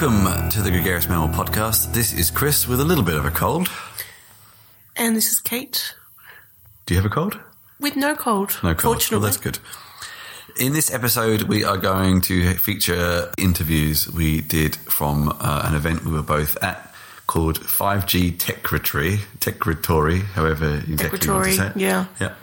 Welcome to the Gregarious Mammal Podcast. This is Chris with a little bit of a cold. And this is Kate Do you have a cold? with no cold. No cold. Well, Fortunately. that's good. In this episode, we are going to feature interviews we did from uh, an event we were both at called 5G Techritory, Techritory, however exactly you want to say it. yeah. Yeah.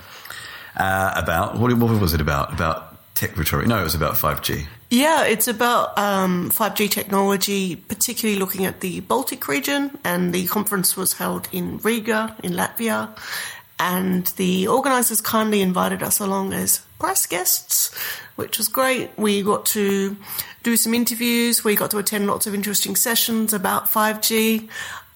Uh, about, what, what was it about? About Techritory? No, it was about 5G. Yeah, it's about um, 5G technology, particularly looking at the Baltic region. And the conference was held in Riga, in Latvia. And the organisers kindly invited us along as press guests, which was great. We got to do some interviews. We got to attend lots of interesting sessions about 5G.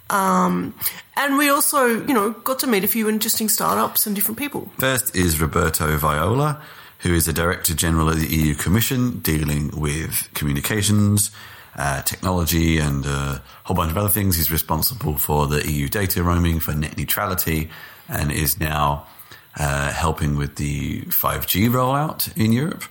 Um, and we also, you know, got to meet a few interesting startups and different people. First is Roberto Viola, who is the Director General of the EU Commission dealing with communications, uh, technology, and a whole bunch of other things. He's responsible for the EU data roaming, for net neutrality, and is now uh, helping with the 5G rollout in Europe.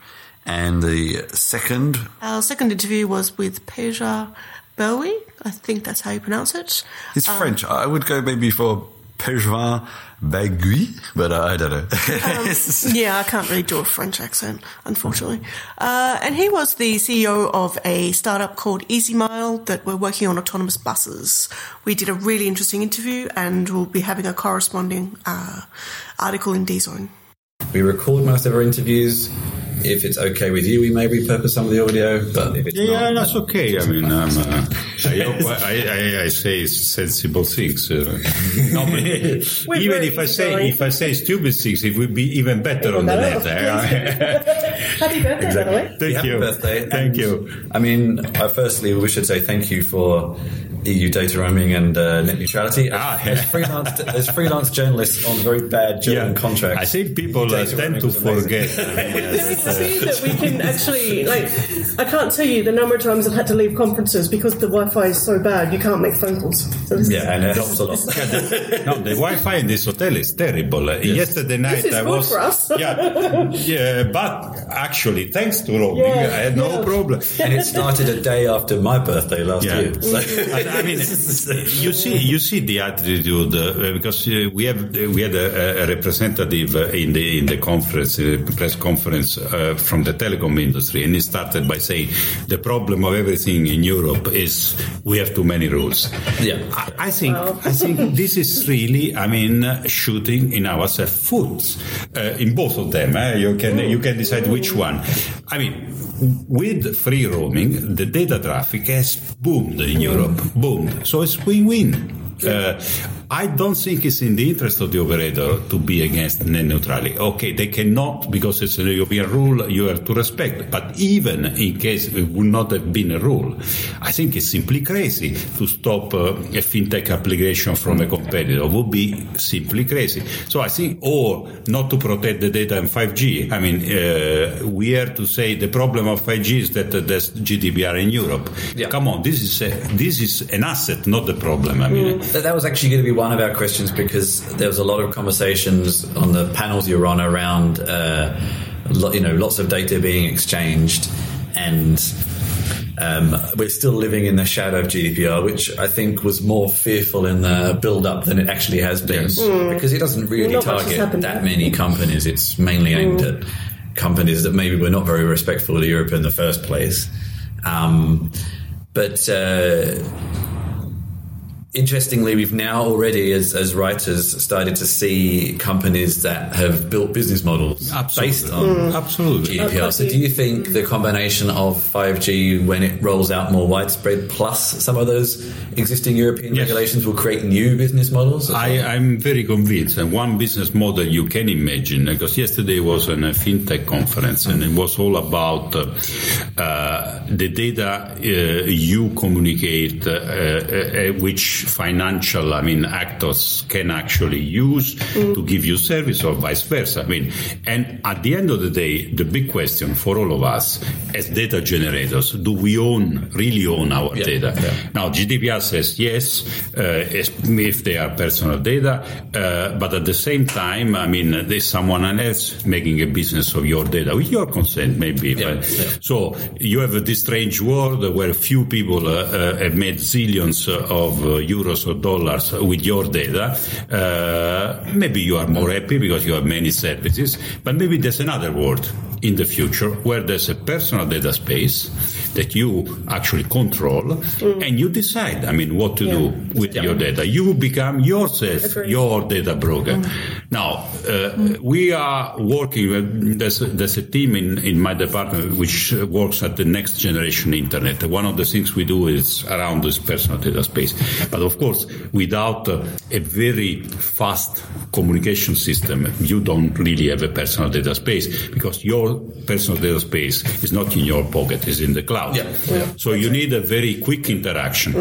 And the second, Our second interview was with Peja Bowie. I think that's how you pronounce it. it's French. I would go maybe for Pejvan Bagui, but uh, I don't know. Yeah, I can't really do a French accent, unfortunately. Uh, and he was the CEO of a startup called EasyMile that were working on autonomous buses. We did a really interesting interview, and we'll be having a corresponding uh, article in DZone. We record most of our interviews. If it's okay with you, we may repurpose some of the audio, but if it's Yeah, not, that's okay. I mean, um, uh, I, hope I, I, I say sensible things. Uh, no, but even if I say if I say stupid things, it would be even better on the net. eh? Happy birthday, by the way. Thank happy you. birthday. Thank And, you. I mean, uh, firstly, we should say thank you for EU data roaming and uh, net neutrality. Ah, as, as freelance, as freelance journalists on very bad German contracts. I think people uh, tend to forget. I mean, Can we uh, see that we can actually, like, I can't tell you the number of times I've had to leave conferences because the Wi-Fi is so bad you can't make phone calls. So this Yeah, and it helps a lot. no, the Wi-Fi in this hotel is terrible. Uh, Yesterday night is I good was for us. yeah, yeah, but actually, thanks to roaming, Yeah, I had no yeah. problem. and it started a day after my birthday last Yeah. year. So. I mean, you see, you see the attitude uh, because uh, we have we had a, a representative uh, in the in the conference, uh, press conference uh, from the telecom industry, and he started by saying the problem of everything in Europe is we have too many rules. Yeah. I, I think I think this is really, I mean, uh, shooting in ourselves foot uh, in both of them. eh? You can you can decide which one. I mean, with free roaming, the data traffic has boomed in Europe, boomed. So it's win-win. Uh, I don't think it's in the interest of the operator to be against net neutrality. Okay, they cannot because it's a European rule. You have to respect. But even in case it would not have been a rule, I think it's simply crazy to stop uh, a fintech application from a competitor. It Would be simply crazy. So I think, or not to protect the data in 5G. I mean, uh, we are to say the problem of 5G is that uh, there's GDPR in Europe. Yeah. Come on, this is a, this is an asset, not the problem. I mean. That, that was actually going to be one of our questions because there was a lot of conversations on the panels you were on around, uh, you know, lots of data being exchanged, and um, we're still living in the shadow of GDPR, which I think was more fearful in the build-up than it actually has been, because it doesn't really Not target that yet. many companies. It's mainly aimed at companies that maybe were not very respectful of Europe in the first place. Um, but uh, interestingly, we've now already, as, as writers, started to see companies that have built business models Absolutely. based on Absolutely. GDPR. So, do you think the combination of 5G, when it rolls out more widespread, plus some of those existing European Yes. regulations, will create new business models? I, I'm very convinced. And one business model you can imagine, because yesterday was a fintech conference and it was all about uh, uh, the data uh, you communicate, uh, uh, uh, which which financial, I mean, actors can actually use to give you service or vice versa. I mean, and at the end of the day, the big question for all of us as data generators, do we own, really own our Yeah, data? yeah. Now, GDPR says yes, uh, if they are personal data, uh, but at the same time, I mean, there's someone else making a business of your data with your consent, maybe. Yeah, But- yeah. So you have this strange world where few people uh, uh, have made zillions of uh, euros or dollars with your data. Uh, maybe you are more happy because you have many services, but maybe there's another world in the future where there's a personal data space that you actually control and you decide, I mean, what to do with your data. You become yourself your data broker. Now, uh, we are working, with- there's, there's a team in, in my department which uh, works at the next generation internet. One of the things we do is around this personal data space. But of course, without uh, a very fast communication system, you don't really have a personal data space because your personal data space is not in your pocket, it's in the cloud. Yeah, yeah. So you need a very quick interaction.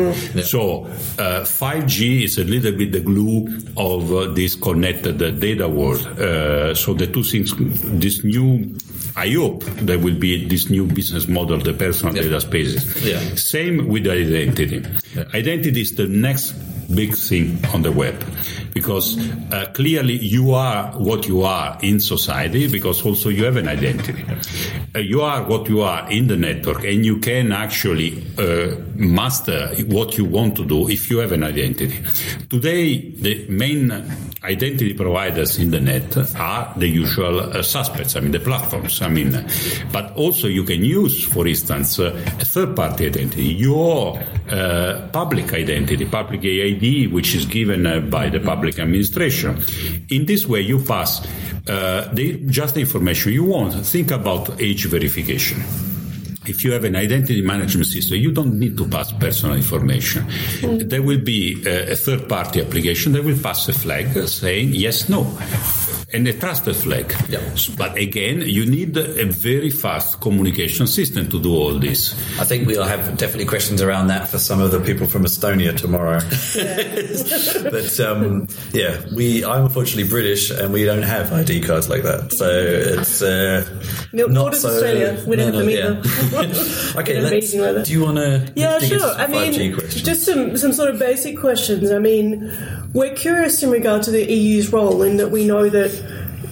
So uh, 5G is a little bit the glue of uh, this connected uh, data world. Uh, so the two things, this new. I hope there will be this new business model, the personal Yeah. data spaces. Yeah. Same with identity. Identity is the next big thing on the web because uh, clearly you are what you are in society because also you have an identity. Uh, you are what you are in the network and you can actually uh, master what you want to do if you have an identity. Today, the main identity providers in the net are the usual uh, suspects, I mean the platforms. I mean, but also you can use, for instance, uh, a third-party identity, your uh, public identity, public eID, which is given by the public administration. In this way, you pass uh, the, just the information you want. Think about age verification. If you have an identity management system, you don't need to pass personal information. There will be a, a third party application that will pass a flag saying yes, no. And a trusted flag. Yeah. But again, you need a very fast communication system to do all this. I think we'll have definitely questions around that for some of the people from Estonia tomorrow. but um, yeah, we I'm unfortunately British and we don't have ID cards like that, so it's uh, No, not so. Australia. We don't have them yeah. okay, let's, anything like that. do you want to? Yeah, sure. I mean, just some, some sort of basic questions. I mean, we're curious in regard to the EU's role in that we know that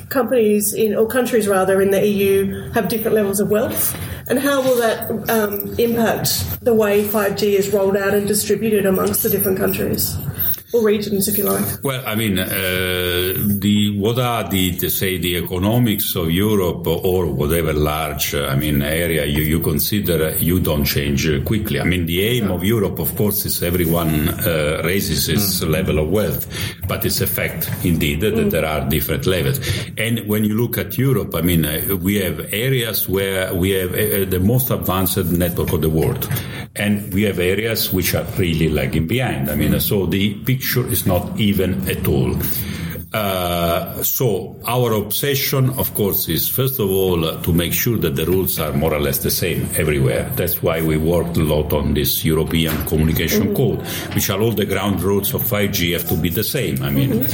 companies in, or countries rather, in the EU have different levels of wealth. And how will that um, impact the way 5G is rolled out and distributed amongst the different countries? Or regions, if you like. Well, I mean, uh, the what are the, the say the economics of Europe or whatever large, uh, I mean, area you, you consider, you don't change uh, quickly. I mean, the aim of Europe, of course, is everyone uh, raises his level of wealth, but it's a fact indeed that there are different levels. And when you look at Europe, I mean, uh, we have areas where we have uh, the most advanced network of the world, and we have areas which are really lagging behind. I mean, so the picture is not even at all. Uh, so our obsession, of course, is first of all uh, to make sure that the rules are more or less the same everywhere. That's why we worked a lot on this European Communication Code, which are all the ground rules of 5G have to be the same. I mean,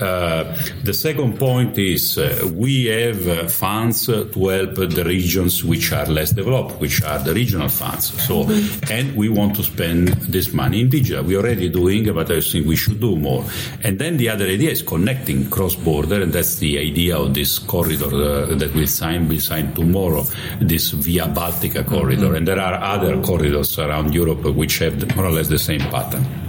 uh, the second point is uh, we have uh, funds to help the regions which are less developed, which are the regional funds. So, and we want to spend this money in digital. We're already doing, but I think we should do more. And then the other idea is connecting cross-border, and that's the idea of this corridor uh, that we'll sign, We'll sign tomorrow, this Via Baltica corridor. And there are other corridors around Europe which have more or less the same pattern.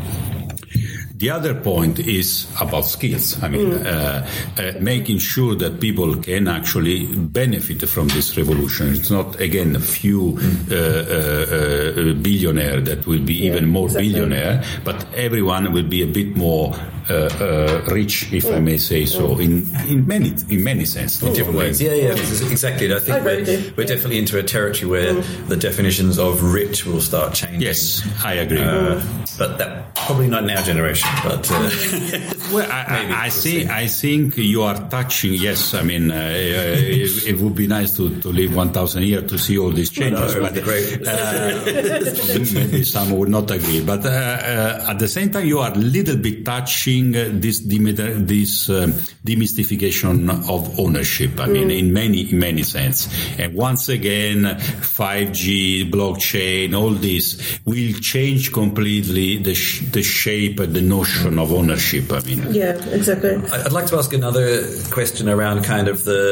The other point is about skills. I mean, uh, uh, making sure that people can actually benefit from this revolution. It's not, again, a few uh, uh, uh, billionaire that will be even more billionaire, but everyone will be a bit more uh, uh, rich, if I may say so, in, in many in many sense, in different ways. Yeah, yeah, exactly. I think I we're, with we're definitely into a territory where the definitions of rich will start changing. Yes, I agree. Uh, but that probably not in our generation. Question, but uh, well, I, I, I think I think you are touching. Yes, I mean uh, it, it, would be nice to, to live one thousand years to see all these changes. No, but great. Uh, maybe some would not agree, but uh, uh, at the same time, you are a little bit touching this this um, demystification of ownership. I mean, mm. in many many sense. And once again, five G, blockchain, all this will change completely the sh- the shape and the notion of ownership. I mean, yeah, exactly. I'd like to ask another question around kind of the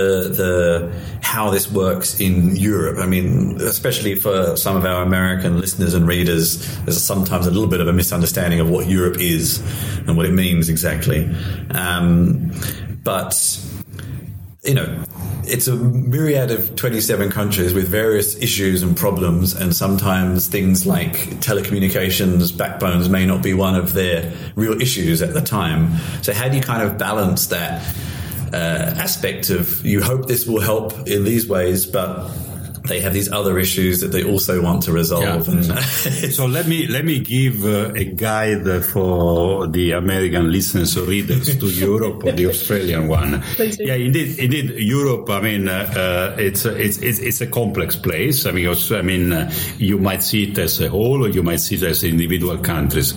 the how this works in Europe. I mean, especially for some of our American listeners and readers, there's sometimes a little bit of a misunderstanding of what Europe is and what it means exactly. Um, but you know, it's a myriad of 27 countries with various issues and problems, and sometimes things like telecommunications backbones may not be one of their real issues at the time. So, how do you kind of balance that uh, aspect of you hope this will help in these ways, but they have these other issues that they also want to resolve. Yeah. And so let me let me give uh, a guide for the American listeners or readers to Europe or the Australian one. Yeah, indeed, indeed, Europe. I mean, uh, uh, it's, it's it's it's a complex place. I mean, also, I mean, uh, you might see it as a whole, or you might see it as individual countries,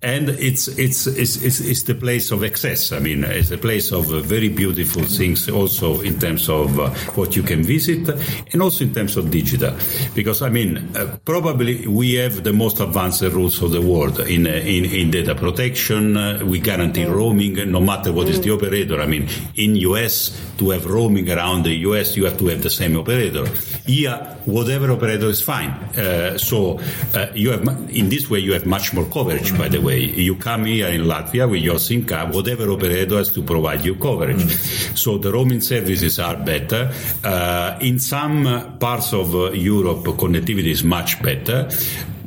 and it's it's it's it's, it's the place of excess. I mean, it's a place of uh, very beautiful things, also in terms of uh, what you can visit, and also in terms of digital. Because, I mean, uh, probably we have the most advanced rules of the world in, uh, in, in data protection. Uh, we guarantee roaming no matter what is the operator. I mean, in US, to have roaming around the US, you have to have the same operator. Here, whatever operator is fine. Uh, so uh, you have, in this way, you have much more coverage, by the way. You come here in Latvia with your SIM card, whatever operator has to provide you coverage. Mm. So the roaming services are better. Uh, in some parts of uh, Europe, connectivity is much better.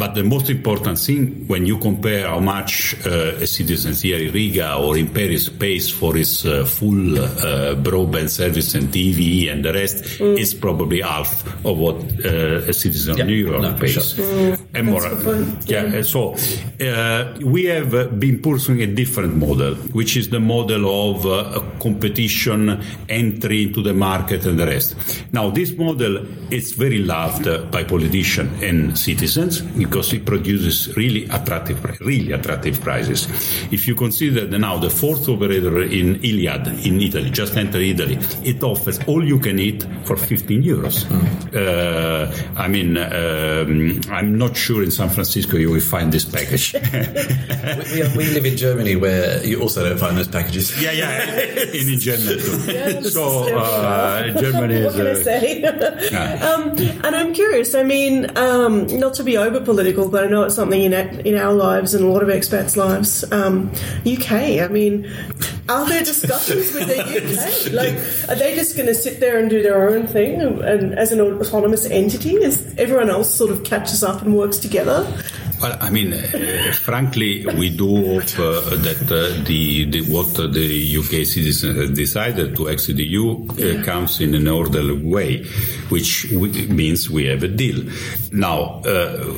But the most important thing when you compare how much uh, a citizen here in Riga or in Paris pays for his uh, full uh, broadband service and TV and the rest mm. is probably half of what uh, a citizen yeah, of New York no, pays. Sure. Mm. And more, yeah. yeah. So uh, we have been pursuing a different model, which is the model of uh, competition, entry into the market, and the rest. Now, this model is very loved by politicians and citizens because it produces really attractive, really attractive prices. If you consider that now the fourth operator in Iliad in Italy, just entered Italy, it offers all you can eat for 15 euros. Mm. Uh, I mean, um, I'm not sure in San Francisco you will find this package. we, we, live in Germany where you also don't find those packages. Yeah, yeah, in, in Germany too. Yeah, so uh, Germany is. What can I say? um, and I'm curious. I mean, um, not to be over political, but I know it's something in in our lives and a lot of expats' lives. Um, UK. I mean, are there discussions with the UK? Like, are they just going to sit there and do their own thing, and, and as an autonomous entity, as everyone else sort of catches up and works together? Well, I mean, uh, frankly, we do hope uh, that uh, the, the, what the UK citizens have decided to exit the EU uh, comes in an orderly way, which means we have a deal. Now, uh,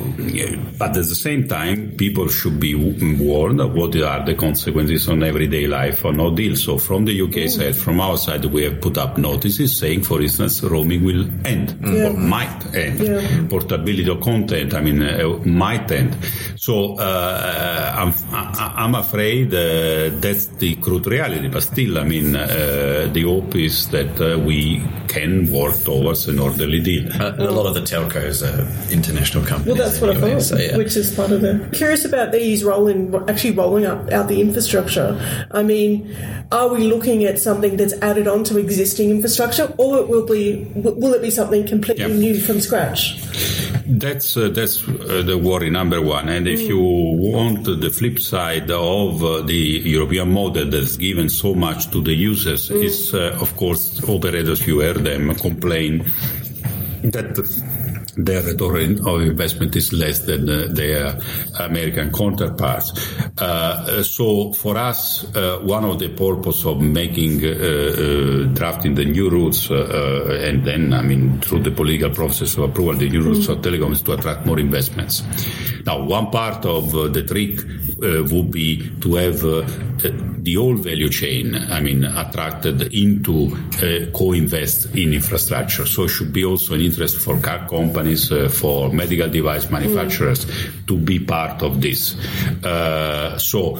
but at the same time, people should be warned of what are the consequences on everyday life of no deal. So, from the UK side, from our side, we have put up notices saying, for instance, roaming will end yeah. or might end. Yeah. Portability of content, I mean, uh, might end. So uh, I'm, I'm afraid uh, that's the crude reality. But still, I mean, uh, the hope is that uh, we can work towards an orderly deal. Uh, a lot of the telcos are international companies. Well, that's what anyway, I thought, so, yeah. which is part of the. Curious about these rolling, actually rolling up out the infrastructure. I mean, are we looking at something that's added on to existing infrastructure, or it will be will it be something completely yeah. new from scratch? That's uh, that's the worry number one. And if you want the flip side of uh, the European model that's given so much to the users, mm. is uh, of course operators. You hear them complain that their return of investment is less than uh, their American counterparts. Uh, so for us, uh, one of the purpose of making uh, uh, drafting the new rules and then, I mean, through the political process of approval, the new rules mm. of telecom is to attract more investments. Now, one part of the trick would be to have the whole value chain, I mean, attracted into co-invest in infrastructure. So it should be also an interest for car companies, uh, for medical device manufacturers mm. to be part of this. Uh, so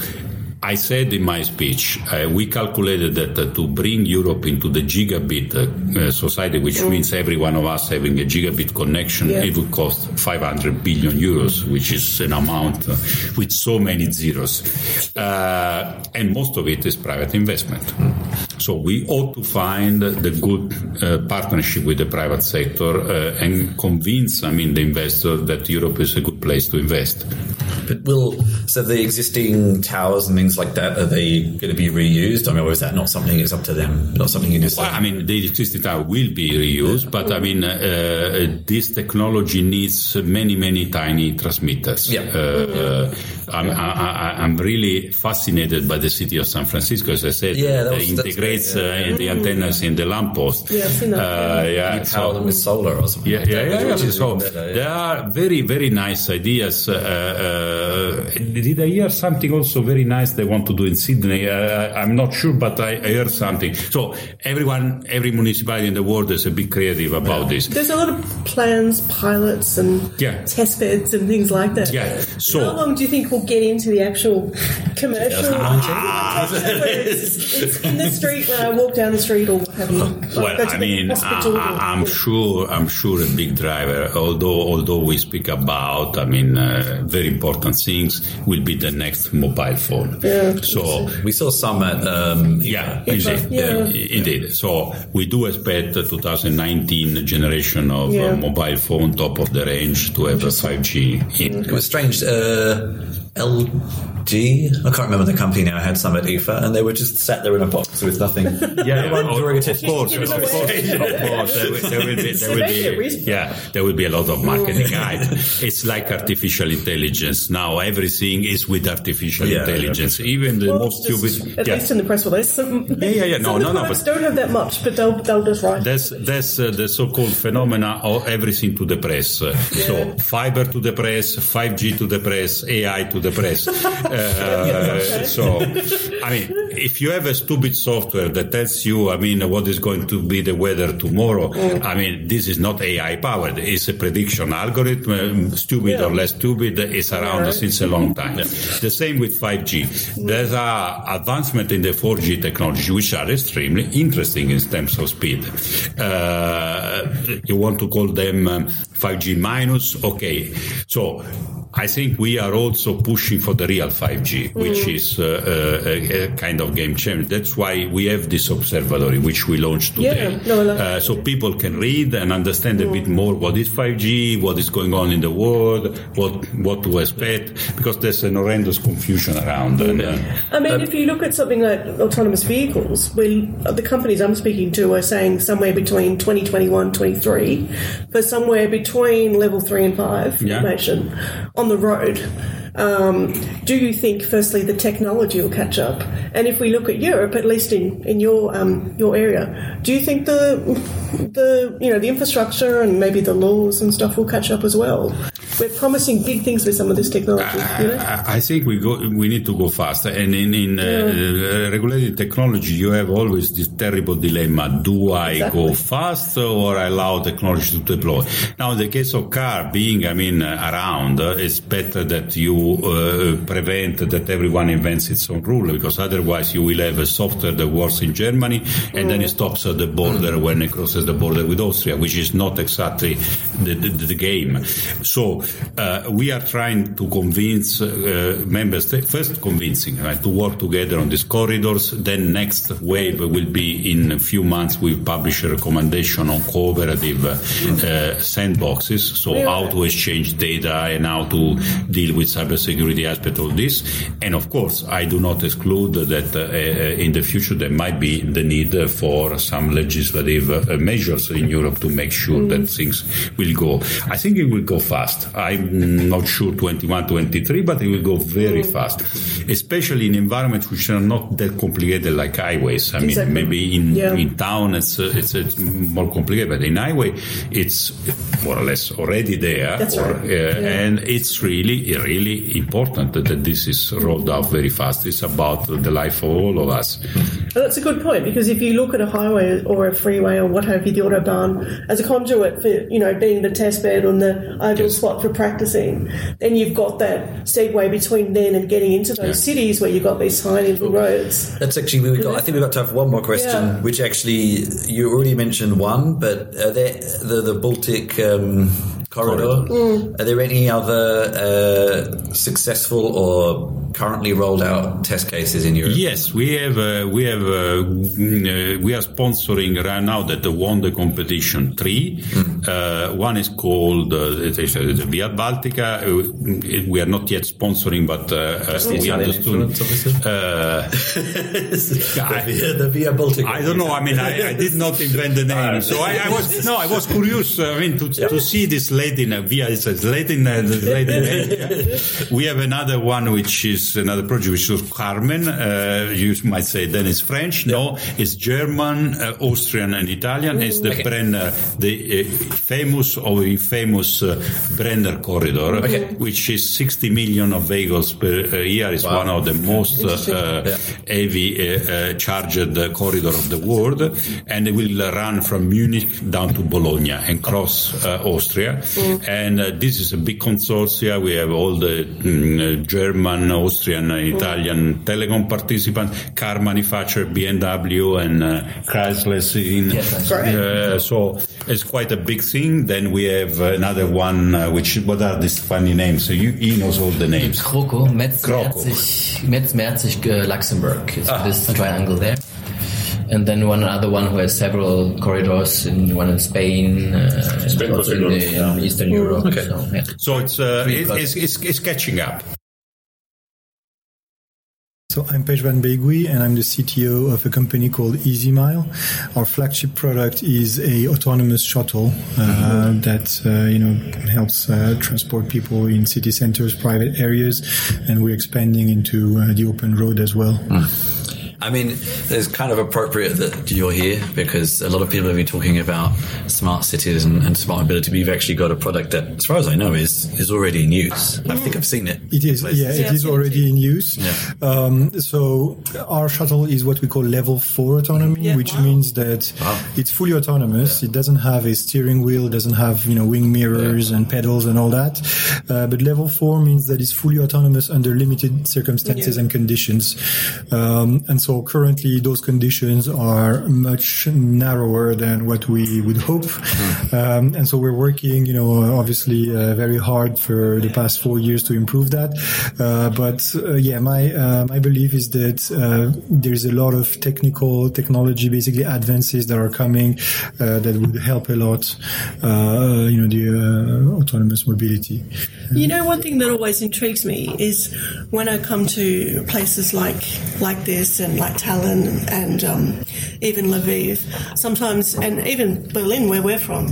I said in my speech, uh, we calculated that uh, to bring Europe into the gigabit uh, society, which mm. means every one of us having a gigabit connection, yeah. it would cost 500 billion euros, which is an amount uh, with so many zeros. Uh, and most of it is private investment. Mm. So we ought to find the good uh, partnership with the private sector and convince, I mean, the investor that Europe is a good place to invest. But will so the existing towers and things like that are they going to be reused? I mean, or is that not something? It's up to them, not something you decide. Well, I mean, the existing tower will be reused, but I mean, uh, this technology needs many, many tiny transmitters. Yeah. Uh, uh, I'm, I, am really fascinated by the city of San Francisco, as I said. Yeah, that integrates yeah. Uh, the antennas in the lamppost. Yeah, I've seen that. Uh, yeah, you power them with solar or something. Yeah, yeah, yeah. yeah. So better, yeah. there are very, very nice ideas. Uh, uh, did I hear something also very nice they want to do in Sydney? Uh, I'm not sure, but I, I, heard something. So everyone, every municipality in the world is a bit creative about yeah. this. There's a lot of plans, pilots, and yeah. test beds and things like that. Yeah. So how long do you think we'll get into the actual commercial? Ah, it's, it's, in the street when I walk down the street or have you. Well, I mean, I, am sure, I'm sure a big driver. Although, although we speak about, I mean, uh, very important important things will be the next mobile phone. Yeah, so we saw some at um, yeah, indeed, yeah. indeed. So we do expect the 2019 generation of uh, yeah. uh, mobile phone top of the range to have a 5G. In. It was strange. Uh, LG, I can't remember the company now, had some at IFA, and they were just sat there in a box with nothing. Yeah, no of, course, of course, of course. There, will, be, there will be, yeah, there will be a lot of marketing hype. It's like artificial intelligence now. Everything is with artificial yeah, intelligence, yeah. even the well, most stupid. At yeah. least in the press release. Some, yeah, yeah, yeah. No, no, no. But don't have that much, but they'll they'll just write. That's that's uh, the so-called phenomena of everything to the press. Yeah. So fiber to the press, 5G to the press, AI to the press. Uh, so, I mean, if you have a stupid software that tells you, I mean, what is going to be the weather tomorrow, mm. I mean, this is not AI powered. It's a prediction algorithm, stupid yeah. or less stupid. It's around right. since a long time. Yeah. The same with 5G. There's a advancement in the 4G technology, which are extremely interesting in terms of speed. Uh, you want to call them um, 5G minus? Okay. So, I think we are also pushing for the real 5G, mm. which is uh, uh, a, a, kind of game changer. That's why we have this observatory, which we launched today. Yeah, no, uh, so people can read and understand mm. a bit more what is 5G, what is going on in the world, what what to expect, because there's an horrendous confusion around. Mm. And, uh, I mean, if you look at something like autonomous vehicles, we, the companies I'm speaking to are saying somewhere between 2021, 23, for somewhere between level three and five yeah. information on the road. Um, do you think, firstly, the technology will catch up? And if we look at Europe, at least in in your um, your area, do you think the the you know the infrastructure and maybe the laws and stuff will catch up as well? We're promising big things with some of this technology. You know? I, think we go we need to go faster. And in, in uh, yeah. uh, regulated technology, you have always this terrible dilemma: Do I exactly. go fast or allow technology to deploy? Now, in the case of car, being I mean uh, around, uh, it's better that you uh, prevent that everyone invents its own rule because otherwise you will have a software that works in Germany and mm. then it stops at the border when it crosses the border with Austria, which is not exactly the, the, the game. So uh, we are trying to convince uh, member states, first convincing, right, to work together on these corridors. Then next wave will be in a few months. We'll publish a recommendation on cooperative uh, sandboxes. So how to exchange data and how to deal with cybersecurity aspect of this. And of course, I do not exclude that uh, in the future there might be the need for some legislative uh, measures in Europe to make sure mm. that things will go. I think it will go fast. I'm not sure 21, 23, but it will go very mm. fast, especially in environments which are not that complicated like highways. I mean, maybe in, yeah. in town it's, uh, it's, it's more complicated, but in highway it's more or less already there. That's or, right. Uh, yeah. And it's really, really important that this is rolled out very fast. It's about the life of all of us. Well, that's a good point because if you look at a highway or a freeway or what have you, the autobahn as a conduit for you know being the test bed and the ideal yes. spot for practicing, then you've got that segue between then and getting into those yeah. cities where you've got these tiny little roads. That's actually we got. I think we've got time for one more question, yeah. which actually you already mentioned one, but the the Baltic. Um, corridor. Mm. Are there any other uh, successful or currently rolled out test cases in Europe? Yes, we have. Uh, we have. Uh, mm, uh we are sponsoring right now that won the competition three. Mm. one is called uh, the Via Baltica. Uh, we are not yet sponsoring, but we understood. the, Via Baltica. I don't know. I mean, I, I did not invent the name, so I, I, was no. I was curious. I mean, to, yeah. to see this lady in Via. It's lady in, lady We have another one which is another project which is Carmen. Uh, you might say then it's French. No, it's German, uh, Austrian, and Italian. It's the okay. Brenner, the uh, famous or infamous uh, Brenner corridor, okay. which is 60 million of vehicles per uh, year. It's wow. one of the most uh, yeah. heavy charged corridor of the world, and it will run from Munich down to Bologna and cross Austria. Mm. And this is a big consortia. We have all the mm, German, Austrian, Italian telecom participants, car manufacturer BMW and uh, Chrysler. In, yes, uh, so it's quite a big thing. Then we have another one, uh, which what are these funny names? So you, he knows all the names. CroCo, Metz, Merzig, Metz, Merzig, uh, Luxembourg. Is ah. this triangle there and then one other one who has several corridors, in one in Spain, uh, Spain also in, the, yeah. in, Eastern Europe. Okay. So, yeah. so it's, uh, it, it's, it's, it's catching up. So I'm Pejvan Begui, and I'm the CTO of a company called EasyMile. Our flagship product is a autonomous shuttle uh, that uh, you know helps uh, transport people in city centers, private areas, and we're expanding into uh, the open road as well. Mm. I mean, it's kind of appropriate that you're here because a lot of people have been talking about smart cities and, and smart mobility. We've actually got a product that, as far as I know, is is already in use. I think I've seen it. It is, yeah, it is already in use. Yeah. Um, so our shuttle is what we call level four autonomy, yeah, which wow. means that wow. it's fully autonomous. Yeah. It doesn't have a steering wheel, doesn't have you know wing mirrors and pedals and all that. Uh, but level four means that it's fully autonomous under limited circumstances and conditions. Um, and so currently those conditions are much narrower than what we would hope. Mm. Um, and so we're working, you know, obviously uh, very hard for the past four years to improve that. Uh, but uh, yeah, my uh, my belief is that uh, there's a lot of technical technology, basically advances that are coming uh, that would help a lot, you know, the autonomous mobility. You know, one thing that always intrigues me is when I come to places like like this and like Tallinn and um, even Lviv, sometimes, and even Berlin, where we're from,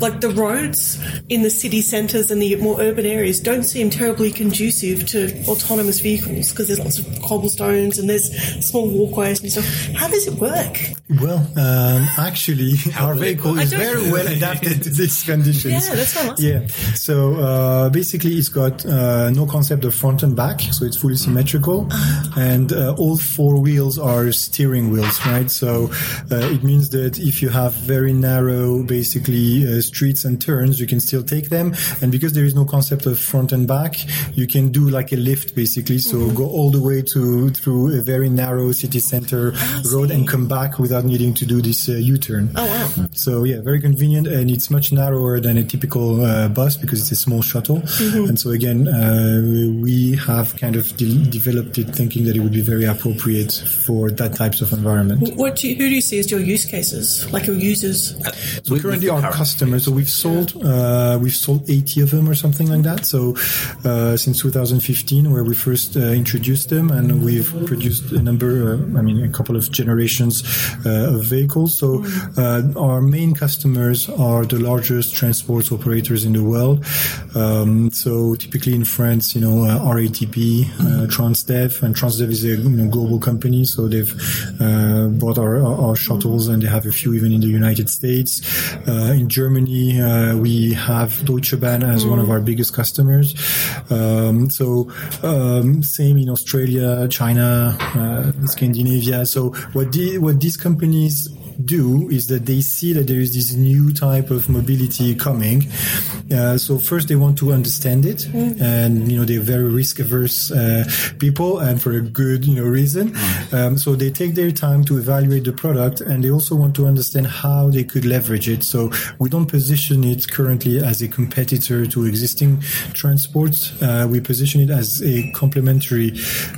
like the roads in the city centres and the more urban areas don't seem terribly conducive to autonomous vehicles because there's lots of cobblestones and there's small walkways and stuff. How does it work? Well, um, actually, our vehicle is very well adapted to these conditions. Yeah, that's what Yeah. So uh, basically, it's got uh, no concept of front and back, so it's fully symmetrical, ah. and uh, all four wheels are steering wheels, right? So uh, it means that if you have very narrow, basically uh, streets and turns, you can still take them. And because there is no concept of front and back, you can do like a lift basically. So mm-hmm. go all the way to through a very narrow city center road and come back without needing to do this uh, U-turn. Oh wow! So yeah, very convenient, and it's much narrower than a typical uh, bus because it's a small shuttle. Mm-hmm. And so again, uh, we have kind of de- developed it thinking that it would be very appropriate for that types of environment. What do you, who do you see as your use cases, like your users? So currently with our customers, so we've sold uh, we've sold 80 of them or something like that. So uh, since 2015, where we first uh, introduced them, and we've produced a number, uh, I mean, a couple of generations uh, of vehicles. So uh, our main customers are the largest transport operators in the world. Um, so typically in France, you know, RATP, Transdev, and Transdev is a you know, global company, so they've bought our, our shuttles, and they have a few even in the United States. in Germany, we have Deutsche Bahn as one of our biggest customers. Um, so um, same in Australia, China, uh, Scandinavia. So what the, what these companies do is that they see that there is this new type of mobility coming. Uh, so first they want to understand it, mm. and you know they're very risk averse uh, people, and for a good you know reason. Mm. Um, so they take their time to evaluate the product, and they also want to understand how they could leverage it. So we don't position it currently as a competitor to existing transports. Uh, we position it as a complementary,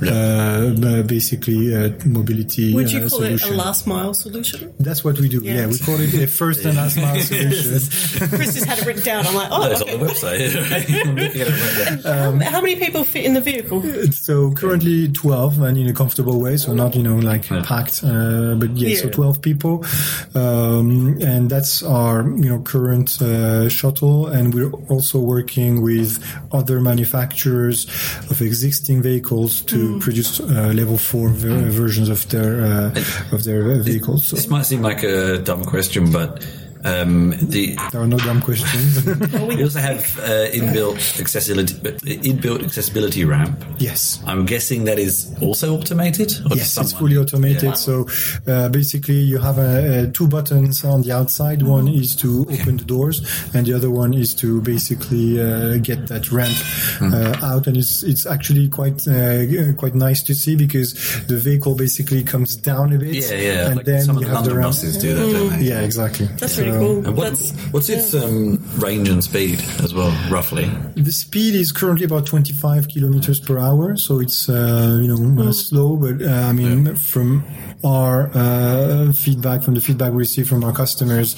uh, basically uh, mobility. Would you uh, call solution. it a last mile solution? That's what we do. Yeah, yeah we call it a first and last mile solution. Chris has had it written down. I'm like, oh, it's okay. on the website. um, how, how, many people fit in the vehicle? So currently 12 and in a comfortable way. So not, you know, like yeah. packed, uh, but yeah, yeah, so 12 people. Um, and that's our, you know, current uh, shuttle. And we're also working with other manufacturers of existing vehicles to mm. produce uh, level four ver- versions of their, uh, of their vehicles. So. This might seem like a dumb question, but um, the, there are no dumb questions. we also have uh, inbuilt accessibility, inbuilt accessibility ramp. Yes, I'm guessing that is also automated. yes, it's fully automated. Yeah. So uh, basically, you have uh, two buttons on the outside. Mm-hmm. One is to open the doors, and the other one is to basically uh, get that ramp mm-hmm. out. And it's it's actually quite uh, quite nice to see because the vehicle basically comes down a bit. Yeah, yeah. And like then some you have the ramp. do that, mm. Yeah, exactly. That's really cool. And what, what's its um, range and speed as well, roughly? The speed is currently about 25 kilometers per hour, so it's uh, you know mm. slow, but uh, I mean yeah. from our uh, feedback, from the feedback we receive from our customers,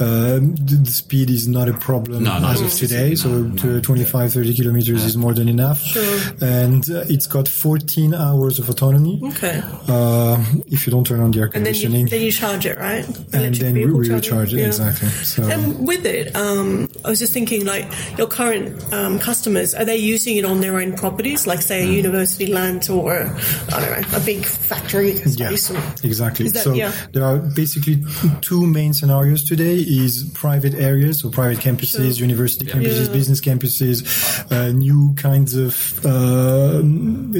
uh, the, the, speed is not a problem no, as of today. So no, 25, 30 kilometers yeah. is more than enough. Sure. And uh, it's got 14 hours of autonomy. Okay. Uh, if you don't turn on the air conditioning. And then you, then you charge it, right? and then we, we recharge it, yeah. exactly. So. And with it, um, I was just thinking, like, your current um, customers, are they using it on their own properties, like, say, a mm. university land or, I don't know, a big factory space? Yeah. Exactly. That, so yeah. there are basically two main scenarios today: is private areas, so private campuses, sure. university campuses, yeah. business campuses, uh, new kinds of uh,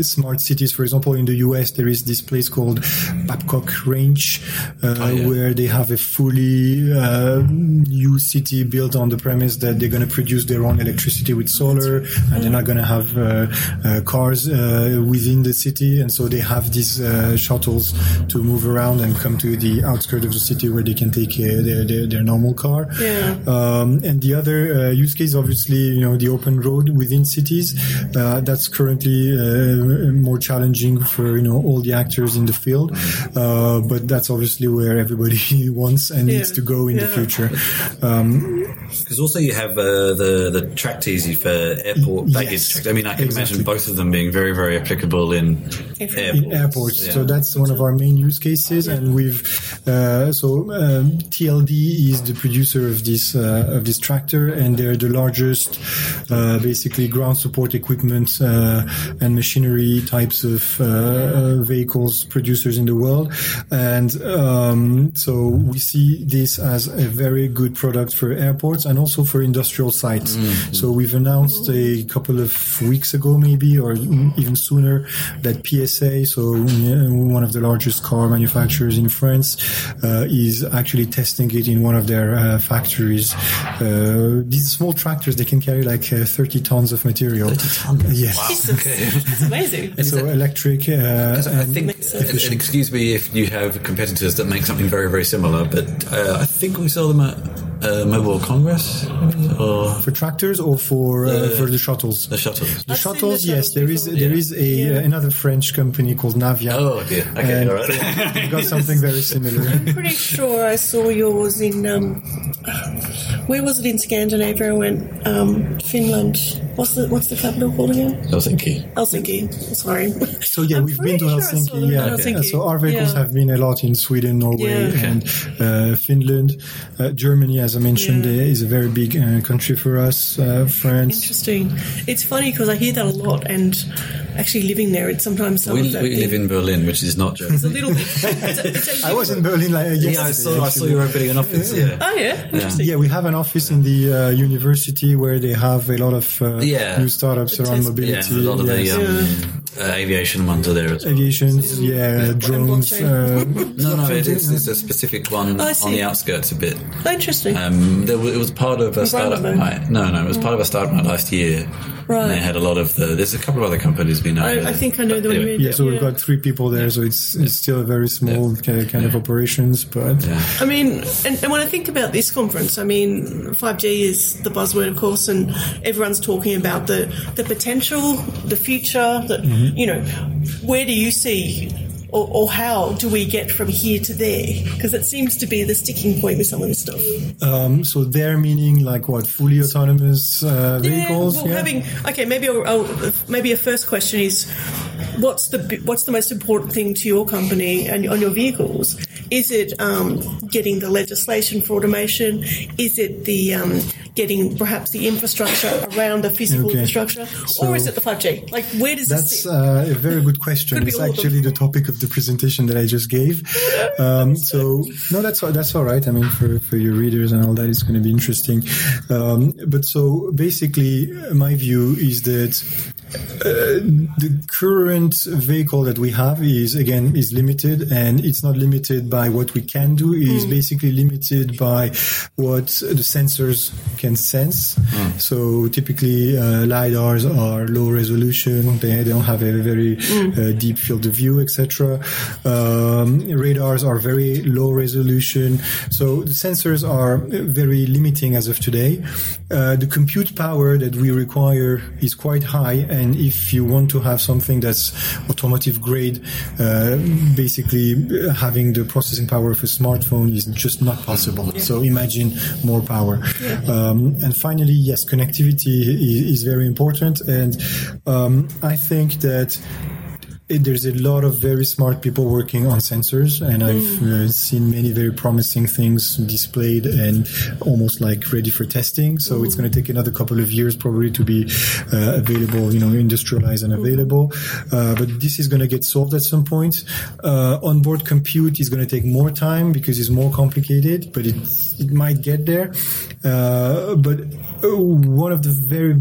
smart cities. For example, in the US, there is this place called Babcock Ranch, uh, oh, yeah. where they have a fully uh, new city built on the premise that they're going to produce their own electricity with solar, and they're not going to have uh, uh, cars within the city, and so they have these shuttles to to move around and come to the outskirts of the city where they can take uh, their, their, their normal car. Yeah. Um, and the other uh, use case, obviously, you know, the open road within cities. Uh, that's currently uh, more challenging for you know all the actors in the field. Uh, but that's obviously where everybody wants and yeah. needs to go in yeah. the future. Because um, also you have uh, the the Tracteasy for airport baggage. Yes, I mean, I can exactly. imagine both of them being very very applicable in airports. In airports. Yeah. So that's one of our main use cases, and we've uh, so um, TLD is the producer of this uh, of this tractor, and they're the largest, uh, basically ground support equipment uh, and machinery types of uh, vehicles producers in the world, and um, so we see this as a very good product for airports and also for industrial sites. Mm-hmm. So we've announced a couple of weeks ago, maybe, or even sooner, that PSA, so one of the largest car manufacturers in France, uh, is actually testing it in one of their uh, factories. Uh, these small tractors, they can carry like uh, 30 tons of material. 30 tons? Yes. Wow. Okay. That's amazing. so electric. Uh, I think, excuse me if you have competitors that make something very, very similar, but uh, I think we saw them at uh, Mobile Congress or for tractors or for uh, for the shuttles. The shuttles. The I've shuttles. The yes, there is before. there yeah. is a yeah. uh, another French company called Navya. Oh dear. Okay, and all right. They've got something very similar. I'm pretty sure I saw yours in um, where was it in Scandinavia? I went um, Finland. What's the what's the capital called again? Helsinki. Helsinki. Sorry. So yeah, I'm we've been to sure Helsinki. Yeah. Helsinki. So our vehicles have been a lot in Sweden, Norway, and uh, Finland, uh, Germany as I mentioned, yeah. is a very big uh, country for us. Uh, France. Interesting. It's funny because I hear that a lot, and actually living there, it's sometimes we, we live in Berlin, which is not Germany. It's a little bit. It's a, it's a I was in Berlin like yesterday. Yeah, I saw. I saw you opening an office. Yeah. Oh yeah. Yeah. yeah, we have an office in the uh, university where they have a lot of uh, yeah. new startups around mobility. Yeah, a lot of yes. the um, uh, aviation ones are there as well. Aviations, yeah, drones. Uh, no, no, it is, it's a specific one oh, on the outskirts a bit. Oh, interesting. Um, there, it was part of a startup night. No, no, it was part of a startup night last year. Right. And they had a lot of the. There's a couple of other companies been. I, I think I know the anyway. Yeah, so we've got three people there, so it's it's still a very small kind of operations, but. I mean, and, and when I think about this conference, I mean, 5G is the buzzword, of course, and everyone's talking about the the potential, the future, that mm-hmm. you know, where do you see or, or, how do we get from here to there? Because it seems to be the sticking point with some of this stuff. Um, so there meaning like what fully autonomous uh, vehicles? Yeah, well, yeah. having okay, maybe I'll, I'll, maybe a first question is what's the what's the most important thing to your company and on your vehicles? Is it um, getting the legislation for automation? Is it the um, getting perhaps the infrastructure around the physical okay. infrastructure, so or is it the five G? Like where does that's uh, a very good question. it's actually the topic of the presentation that I just gave. Um, so no, that's that's all right. I mean, for for your readers and all that, it's going to be interesting. Um, but so basically, my view is that uh, the current vehicle that we have is again is limited and it's not limited by what we can do it is mm. basically limited by what the sensors can sense mm. so typically uh, lidars are low resolution they, they don't have a very mm. uh, deep field of view etc um, radars are very low resolution so the sensors are very limiting as of today uh, the compute power that we require is quite high and if you want to have something that's automotive grade, uh, basically uh, having the processing power of a smartphone is just not possible. Yeah. So imagine more power. Yeah. Um, and finally, yes, connectivity is, is very important. And um, I think that there's a lot of very smart people working on sensors, and I've mm. uh, seen many very promising things displayed and almost like ready for testing. So mm. it's going to take another couple of years probably to be uh, available, you know, industrialized and available. Uh, but this is going to get solved at some point. Uh, onboard compute is going to take more time because it's more complicated, but it it might get there. Uh, but uh, one of the very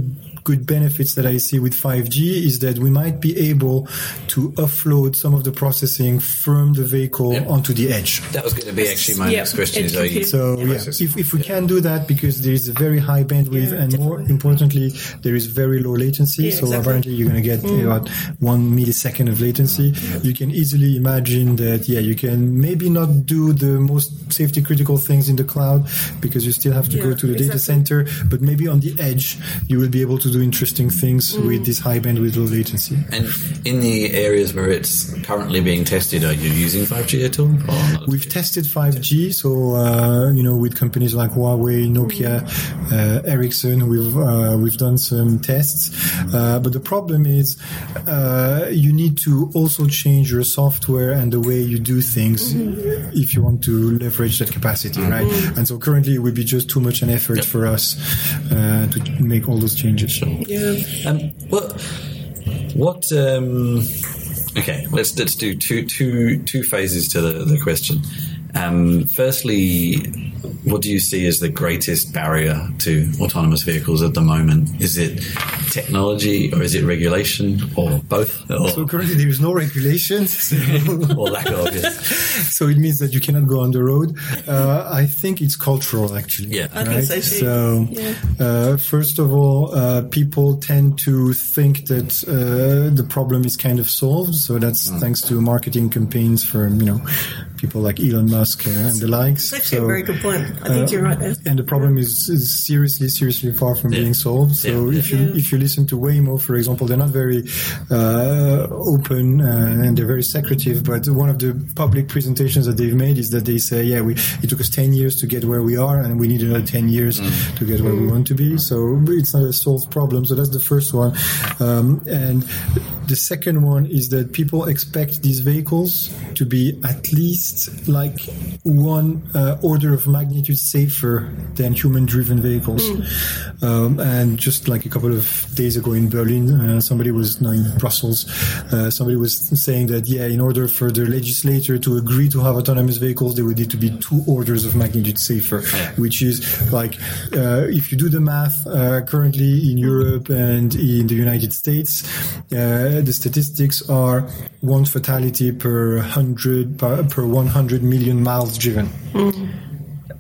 good benefits that I see with 5G is that we might be able to offload some of the processing from the vehicle yep. onto the edge. That was going to be actually my yep. next question. Is you, so yeah, if, if we can do that because there is a very high bandwidth yeah, and definitely. more importantly, there is very low latency. Yeah, so exactly. apparently you're going to get mm. about one millisecond of latency. Mm. You can easily imagine that, yeah, you can maybe not do the most safety critical things in the cloud because you still have to yeah, go to the exactly. data center, but maybe on the edge, you will be able to do do interesting things mm. with this high bandwidth low latency. And in the areas where it's currently being tested, are you using 5G at all? We've tested 5G, so uh, you know, with companies like Huawei, Nokia, uh, Ericsson, we've uh, we've done some tests. Uh, but the problem is, uh, you need to also change your software and the way you do things mm-hmm. if you want to leverage that capacity, mm-hmm. right? And so currently, it would be just too much an effort yep. for us uh, to make all those changes. Yeah. Um, what? What? Um, okay, let's let's do two two two phases to the, the question. Um, firstly, what do you see as the greatest barrier to autonomous vehicles at the moment? Is it technology or is it regulation or both? Or, So currently there is no regulation, so, or lack of it? so it means that you cannot go on the road. Uh, I think it's cultural, actually. Yeah. I think right? so. So, Yeah. uh, first of all, uh, people tend to think that uh, the problem is kind of solved. So that's Hmm. thanks to marketing campaigns from you know people like Elon Musk uh, and the likes. It's actually So, a very good point. I think uh, you're right there. and the problem is, is seriously, seriously far from Yeah. being solved. So Yeah. if you Yeah. if you listen to Waymo, for example, they're not very uh, open uh, and they're very secretive. But one of the public presentations that they've made is that they say, yeah, we it took us ten years to get where we are, and we need another ten years to get where we want to be. So it's not a solved problem. So that's the first one. Um, and the second one is that people expect these vehicles to be at least like one uh, order of magnitude safer than human-driven vehicles. Um, and just like a couple of days ago in Berlin, uh, somebody was, no, in Brussels, uh, somebody was saying that, yeah, in order for the legislator to agree to have autonomous vehicles, they would need to be two orders of magnitude safer, which is like, uh, if you do the math, uh, currently in Europe and in the United States, uh, the statistics are one fatality per hundred, per, per 100 million miles driven.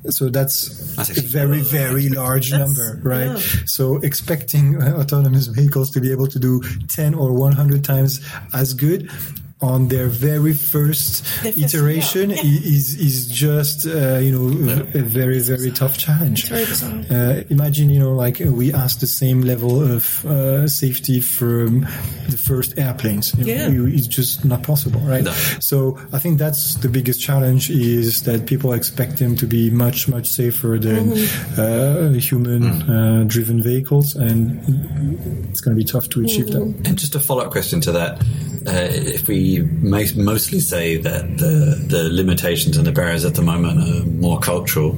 So that's, That's a very, very large number, right? So expecting uh, autonomous vehicles to be able to do 10 or 100 times as good on their very first Their first- iteration yeah. is is just uh, you know a, a very very tough challenge. Uh, imagine you know like we ask the same level of uh, safety from the first airplanes. You know, Yeah. it's just not possible, right? No. So I think that's the biggest challenge is that people expect them to be much much safer than uh, human uh, driven vehicles, and it's going to be tough to achieve that. And just a follow up question to that. Uh, if we may mostly say that the, the limitations and the barriers at the moment are more cultural,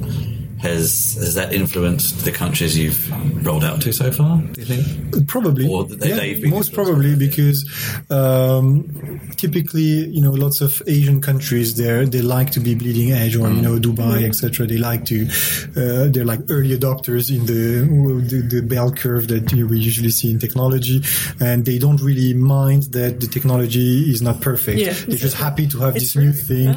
has has that influenced the countries you've rolled out to so far? Do you think? Probably, Or they- yeah, they've been most probably because um, typically, you know, lots of Asian countries they they like to be bleeding edge, or you know, Dubai, etc. They like to uh, they're like early adopters in the, the the bell curve that you know, we usually see in technology, and they don't really mind that the technology is not perfect. Yeah, they're just happy to have It's this new true. thing,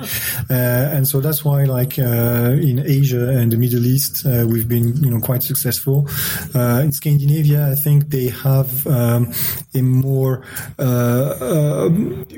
uh, and so that's why, like uh, in Asia and the Middle East, uh, we've been you know quite successful. Uh, in Scandinavia, I think they have um, a more uh,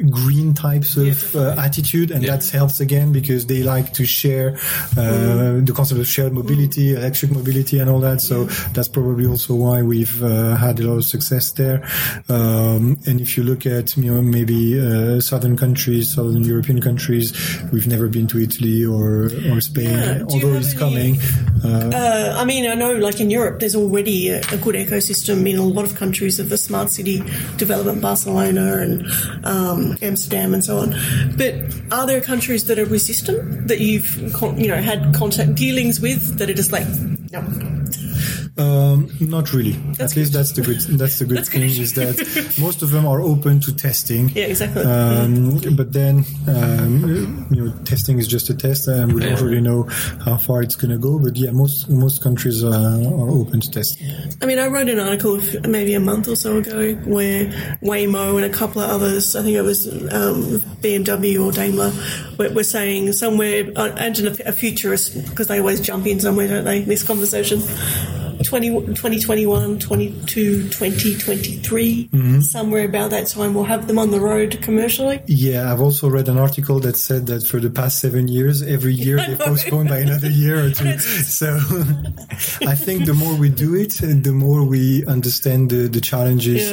green types of uh, attitude, and that helps again because they like to share uh, the concept of shared mobility, electric mobility, and all that. So that's probably also why we've uh, had a lot of success there. Um, and if you look at you know maybe uh, southern countries, southern European countries, we've never been to Italy or or Spain, Yeah. Although it's any- coming. Uh, Uh, I mean, I know, like in Europe, there's already a, a good ecosystem in a lot of countries of the smart city development, Barcelona and um, Amsterdam and so on. But are there countries that are resistant that you've, you know, had contact dealings with that are just like, no, Um, not really. That's At least good. that's the good. That's the good That's thing good. is that most of them are open to testing. Yeah, exactly. Um, but then um, you know, testing is just a test, and we don't really know how far it's going to go. But yeah, most most countries are, are open to testing. I mean, I wrote an article f- maybe a month or so ago where Waymo and a couple of others, I think it was um, BMW or Daimler, were, were saying somewhere, uh, and a, a futurist, because they always jump in somewhere, don't they, this conversation. 20, 2021, 22, 2023, somewhere about that time, we'll have them on the road commercially. Yeah, I've also read an article that said that for the past seven years, every year they postpone by another year or two. So I think the more we do it, the more we understand the, the challenges.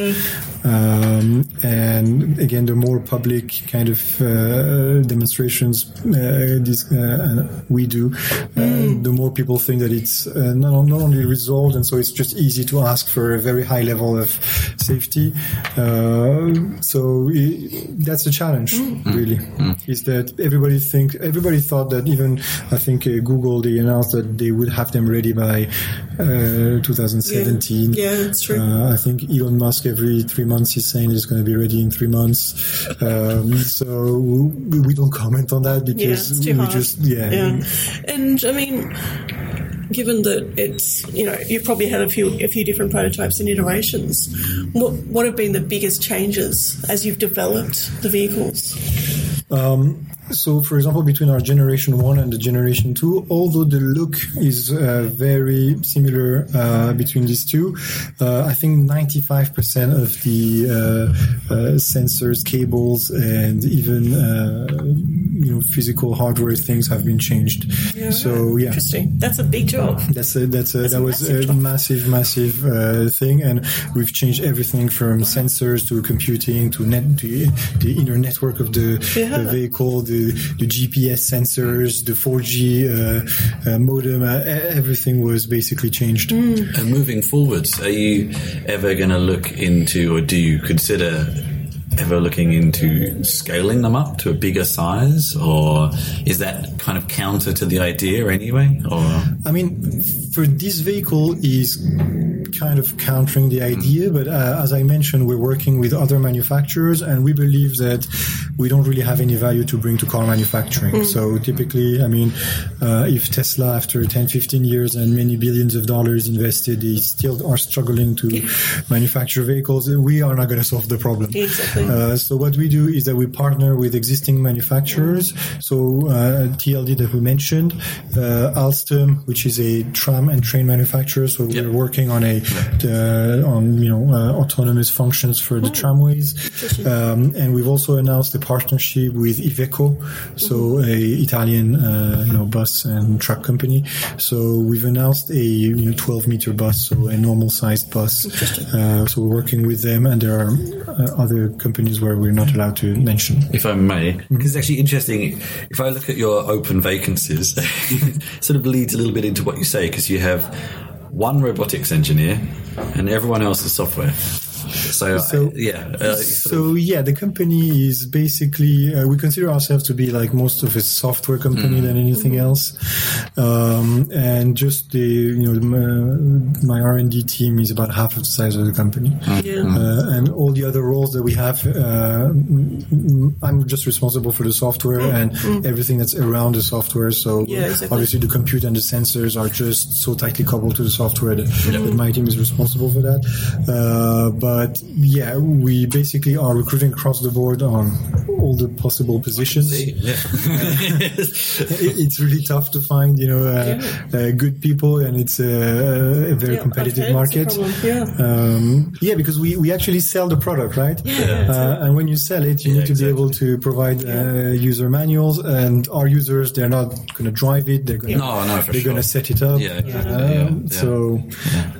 Um, and again, the more public kind of uh, demonstrations uh, this, uh, we do, uh, the more people think that it's uh, not, not only resolved involved, and so it's just easy to ask for a very high level of safety. Uh, so it, that's the challenge, mm. really, mm. is that everybody think everybody thought that even I think uh, Google they announced that they would have them ready by uh, 2017. Yeah, yeah that's true. Uh, I think Elon Musk every three months he's saying it's going to be ready in three months. Um, so we, we, don't comment on that because yeah, we just yeah. yeah. And I mean given that it's you know you've probably had a few a few different prototypes and iterations, what what have been the biggest changes as you've developed the vehicles? Um, so, for example, between our generation one and the generation two, although the look is uh, very similar uh, between these two, uh, I think 95% of the uh, uh, sensors, cables, and even uh, you know physical hardware things have been changed. Yeah, so, yeah, interesting. That's a big job. That's a, that's, a, that's that a was a job. massive, massive thing, and we've changed everything from wow. sensors to computing to net to the inner network of the, yeah. the vehicle. The the, GPS sensors, the 4G uh, uh, modem, uh, everything was basically changed. Mm. And moving forwards, are you ever going to look into, or do you consider ever looking into scaling them up to a bigger size, or is that kind of counter to the idea anyway? Or I mean, for this vehicle is kind of countering the idea, but uh, as I mentioned, we're working with other manufacturers, and we believe that we don't really have any value to bring to car manufacturing. Mm. So typically, I mean, uh, if Tesla, after 10, 15 years and many billions of dollars invested, they still are struggling to manufacture vehicles, we are not going to solve the problem. Exactly. Uh, so what we do is that we partner with existing manufacturers. So uh, TLD that we mentioned, uh, Alstom, which is a tram and train manufacturer. So we're working on a uh, on you know uh, autonomous functions for the tramways, um, and we've also announced a partnership with Iveco, so mm-hmm. a Italian uh, you know bus and truck company. So we've announced a you know 12 meter bus, so a normal sized bus. Uh, so we're working with them, and there are uh, other companies where we're not allowed to mention. If I may, because mm-hmm. it's actually interesting. If I look at your open vacancies, sort of leads a little bit into what you say because you have one robotics engineer and everyone else is software. So, so uh, yeah. Uh, so yeah, the company is basically uh, we consider ourselves to be like most of a software company mm. than anything else, um, and just the you know my, my R and D team is about half of the size of the company, mm. yeah. uh, and all the other roles that we have, uh, I'm just responsible for the software mm. and mm. everything that's around the software. So yeah, exactly. obviously the compute and the sensors are just so tightly coupled to the software that, that my team is responsible for that, uh, but but yeah, we basically are recruiting across the board on all the possible positions. Yeah. it's really tough to find, you know, uh, yeah. uh, good people, and it's a, a very yeah, competitive okay, market. Yeah. Um, yeah, because we, we actually sell the product, right? Yeah. Uh, and when you sell it, you need to exactly. be able to provide uh, user manuals, and our users they're not going to drive it; they're going to no, no, they're sure. going to set it up. Yeah, exactly. Um, so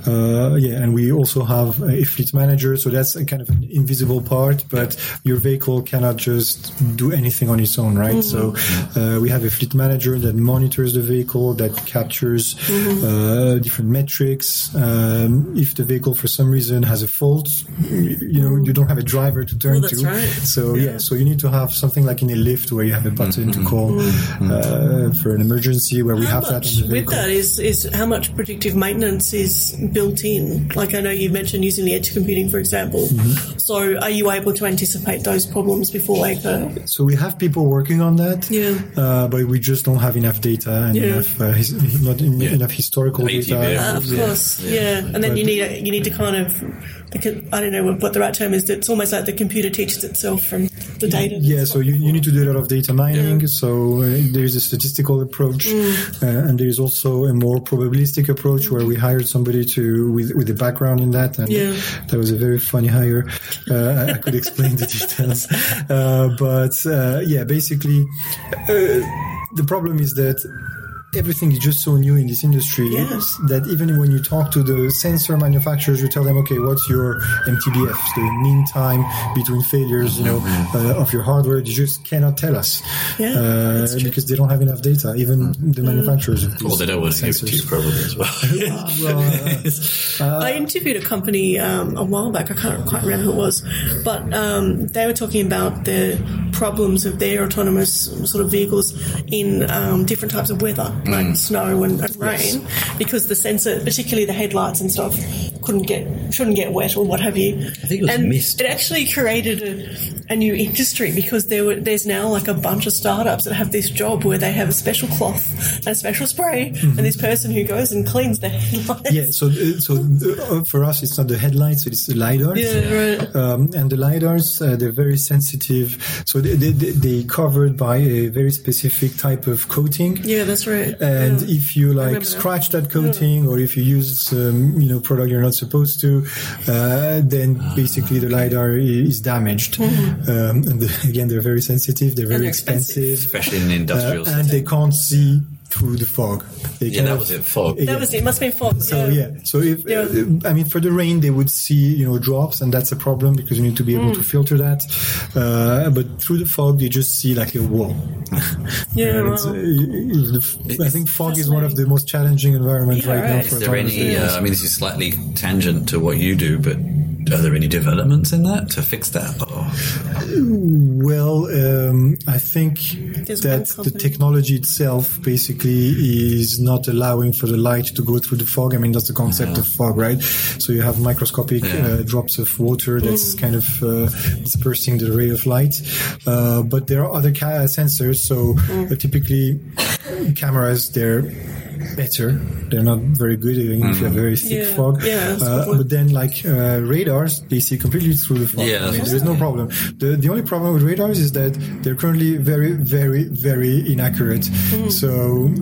uh, yeah, and we also have a fleet manager so that's a kind of an invisible part, but your vehicle cannot just do anything on its own, right? Mm-hmm. So uh, we have a fleet manager that monitors the vehicle, that captures mm-hmm. uh, different metrics. Um, if the vehicle for some reason has a fault, you know, you don't have a driver to turn well, to. Right. So yeah. yeah. so you need to have something like in a lift where you have a button mm-hmm. to call mm-hmm. uh, for an emergency where we how have that on the vehicle. With that is, is how much predictive maintenance is built in? Like I know you mentioned using the edge computing for example. Mm-hmm. So, are you able to anticipate those problems before they occur? So, we have people working on that, yeah. Uh, but we just don't have enough data and yeah. enough, uh, his, not yeah. enough historical data. Uh, of course, yeah. And then but, you need you need to kind of I don't know what the right term is. It's almost like the computer teaches itself from the data. Yeah, so you, you need to do a lot of data mining. Yeah. So uh, there's a statistical approach, mm. uh, and there's also a more probabilistic approach where we hired somebody to with with a background in that, and yeah. that was a very funny hire. Uh, I could explain the details, uh, but uh, yeah, basically, uh, the problem is that everything is just so new in this industry Yes. that even when you talk to the sensor manufacturers, you tell them, okay, what's your MTBF, the mean time between failures, you know, uh, of your hardware? They just cannot tell us Yeah, uh, because they don't have enough data. Even the manufacturers of these Well, they don't want to give it to you sensors. probably as well. Well, uh, I interviewed a company um, a while back. I can't quite remember who it was, but um, they were talking about the problems of their autonomous sort of vehicles in um, different types of weather, like snow and, and rain, because the sensor, particularly the headlights and stuff, couldn't get shouldn't get wet or what have you. I think it was and mist. It actually created a, a new industry because there were there's now like a bunch of startups that have this job where they have a special cloth and a special spray, and this person who goes and cleans the headlights. yeah, so so uh, for us, it's not the headlights, it's the lidars. Yeah, right. Um, and the lidars, uh, they're very sensitive. So they, they, they- they covered by a very specific type of coating. Yeah, that's right. And Yeah. if you like remember that. scratch that coating, or if you use um, you know product you're not supposed to, uh, then basically the lidar is damaged. Um, and the, again, they're very sensitive. They're very Mm-hmm. they're expensive. expensive, Especially in the industrial uh, and they can't see through the fog. They Yeah, that cannot- was it. Fog. Yeah. That was it. It must have been fog. So yeah, so if Yeah. uh, I mean for the rain, they would see you know drops, and that's a problem because you need to be able Mm. to filter that. Uh, but through the fog, they just see like a wall. Yeah, And it's, wow. uh, it- I think fog is one of the most challenging environments Yeah, right now for Is there any? Uh, I mean, this is slightly tangent to what you do, but are there any developments in that to fix that? Or, Well, um, I think There's that the technology itself basically is not allowing for the light to go through the fog. I mean, that's the concept of fog, right? So you have microscopic Yeah. uh, drops of water Mm. that's kind of uh, dispersing the ray of light. Uh, but there are other ca- sensors. So Mm. uh, typically, cameras they're better. They're not very good even if you have very thick Yeah. fog. Yeah, that's a good uh, but then, like uh, radars, they see completely through the fog. Yeah, I mean, there's no problem. The the only problem with radars is that they're currently very, very, very inaccurate. Hmm. So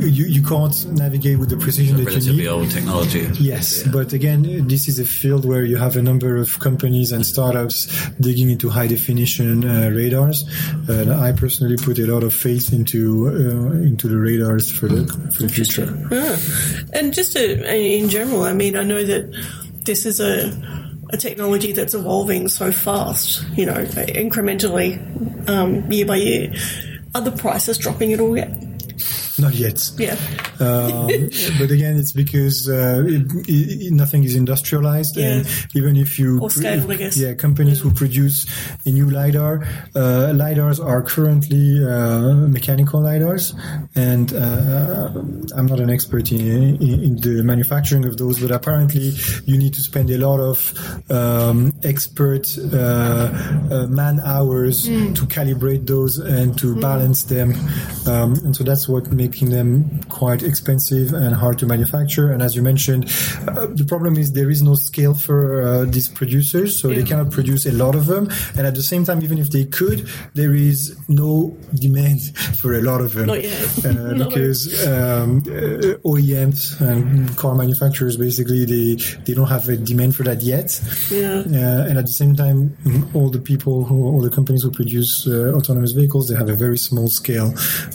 you, you can't navigate with the precision that you relatively need. old technology. Yes, Yeah. but again, this is a field where you have a number of companies and startups digging into high definition uh, radars. And I personally put a lot of faith into uh, into the radars for the for the future. Yeah. And just to, in general, I mean, I know that this is a, a technology that's evolving so fast, you know, incrementally, um, year by year. Are the prices dropping at all yet? Not yet. Yeah. Um, but again, it's because uh, it, it, nothing is industrialized, and even if you, Or scaled, I guess. yeah, companies who produce a new lidar, uh, lidars are currently uh, mechanical lidars, and uh, I'm not an expert in, in, in the manufacturing of those, but apparently you need to spend a lot of um, expert uh, uh, man hours Hmm. to calibrate those and to balance them, um, and so that's what making them quite expensive and hard to manufacture. And as you mentioned, uh, the problem is there is no scale for uh, these producers, so they cannot produce a lot of them. And at the same time, even if they could, there is no demand for a lot of them uh, because um, uh, OEMs and car manufacturers basically they they don't have a demand for that yet. Yeah. Uh, and at the same time, mm, all the people who, all the companies who produce uh, autonomous vehicles, they have a very small scale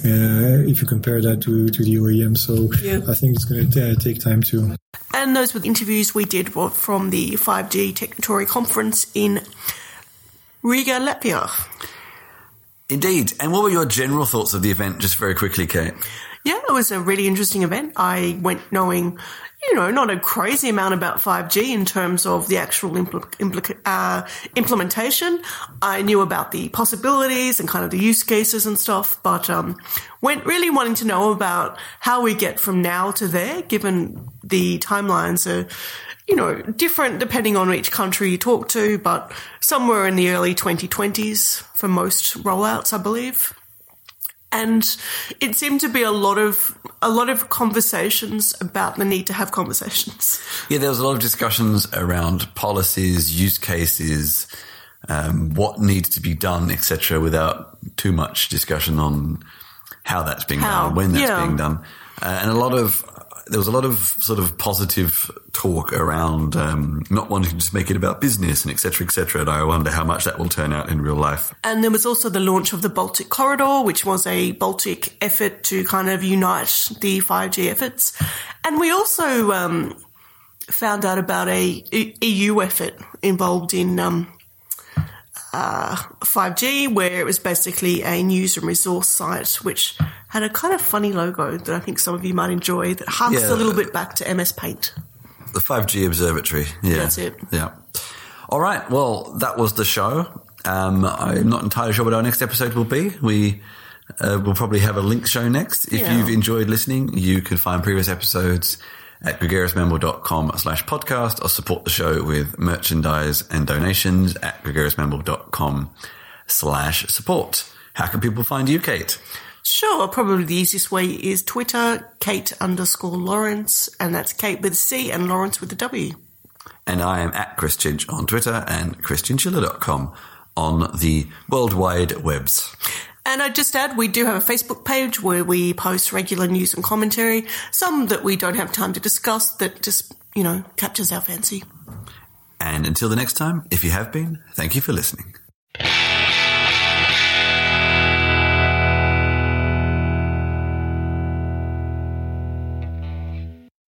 uh, if you compare that to, to the OEM. So Yeah. I think it's going to take time to. And those were the interviews we did from the 5G Techritory conference in Riga, Latvia. Indeed. And what were your general thoughts of the event, just very quickly, Cate? Yeah, it was a really interesting event. I went knowing, you know, not a crazy amount about 5G in terms of the actual impl- uh, implementation. I knew about the possibilities and kind of the use cases and stuff, but um, went really wanting to know about how we get from now to there, given the timelines are, you know, different depending on each country you talk to, but somewhere in the early 2020s for most rollouts, I believe and it seemed to be a lot of a lot of conversations about the need to have conversations. Yeah, there was a lot of discussions around policies, use cases, um, what needs to be done, etc., without too much discussion on how that's being How, done, when that's yeah. being done, uh, and a lot of there was a lot of sort of positive talk around um, not wanting to just make it about business and etc. etc. And I wonder how much that will turn out in real life. And there was also the launch of the Baltic Corridor, which was a Baltic effort to kind of unite the 5G efforts. And we also um, found out about a EU effort involved in um, uh, 5G, where it was basically a news and resource site which had a kind of funny logo that I think some of you might enjoy that harks yeah. a little bit back to MS Paint. The 5G Observatory. Yeah. That's it. Yeah. All right. Well, that was the show. Um, I'm not entirely sure what our next episode will be. We uh, will probably have a link show next. If yeah. you've enjoyed listening, you can find previous episodes at gregariousmammal.com slash podcast or support the show with merchandise and donations at gregariousmammal.com slash support. How can people find you, Cate? Sure, probably the easiest way is Twitter, Cate underscore Lawrence, and that's Cate with a C and Lawrence with a W. And I am at Chris Chinch on Twitter and chrischinchilla.com on the worldwide webs. And I'd just add, we do have a Facebook page where we post regular news and commentary, some that we don't have time to discuss that just, you know, captures our fancy. And until the next time, if you have been, thank you for listening.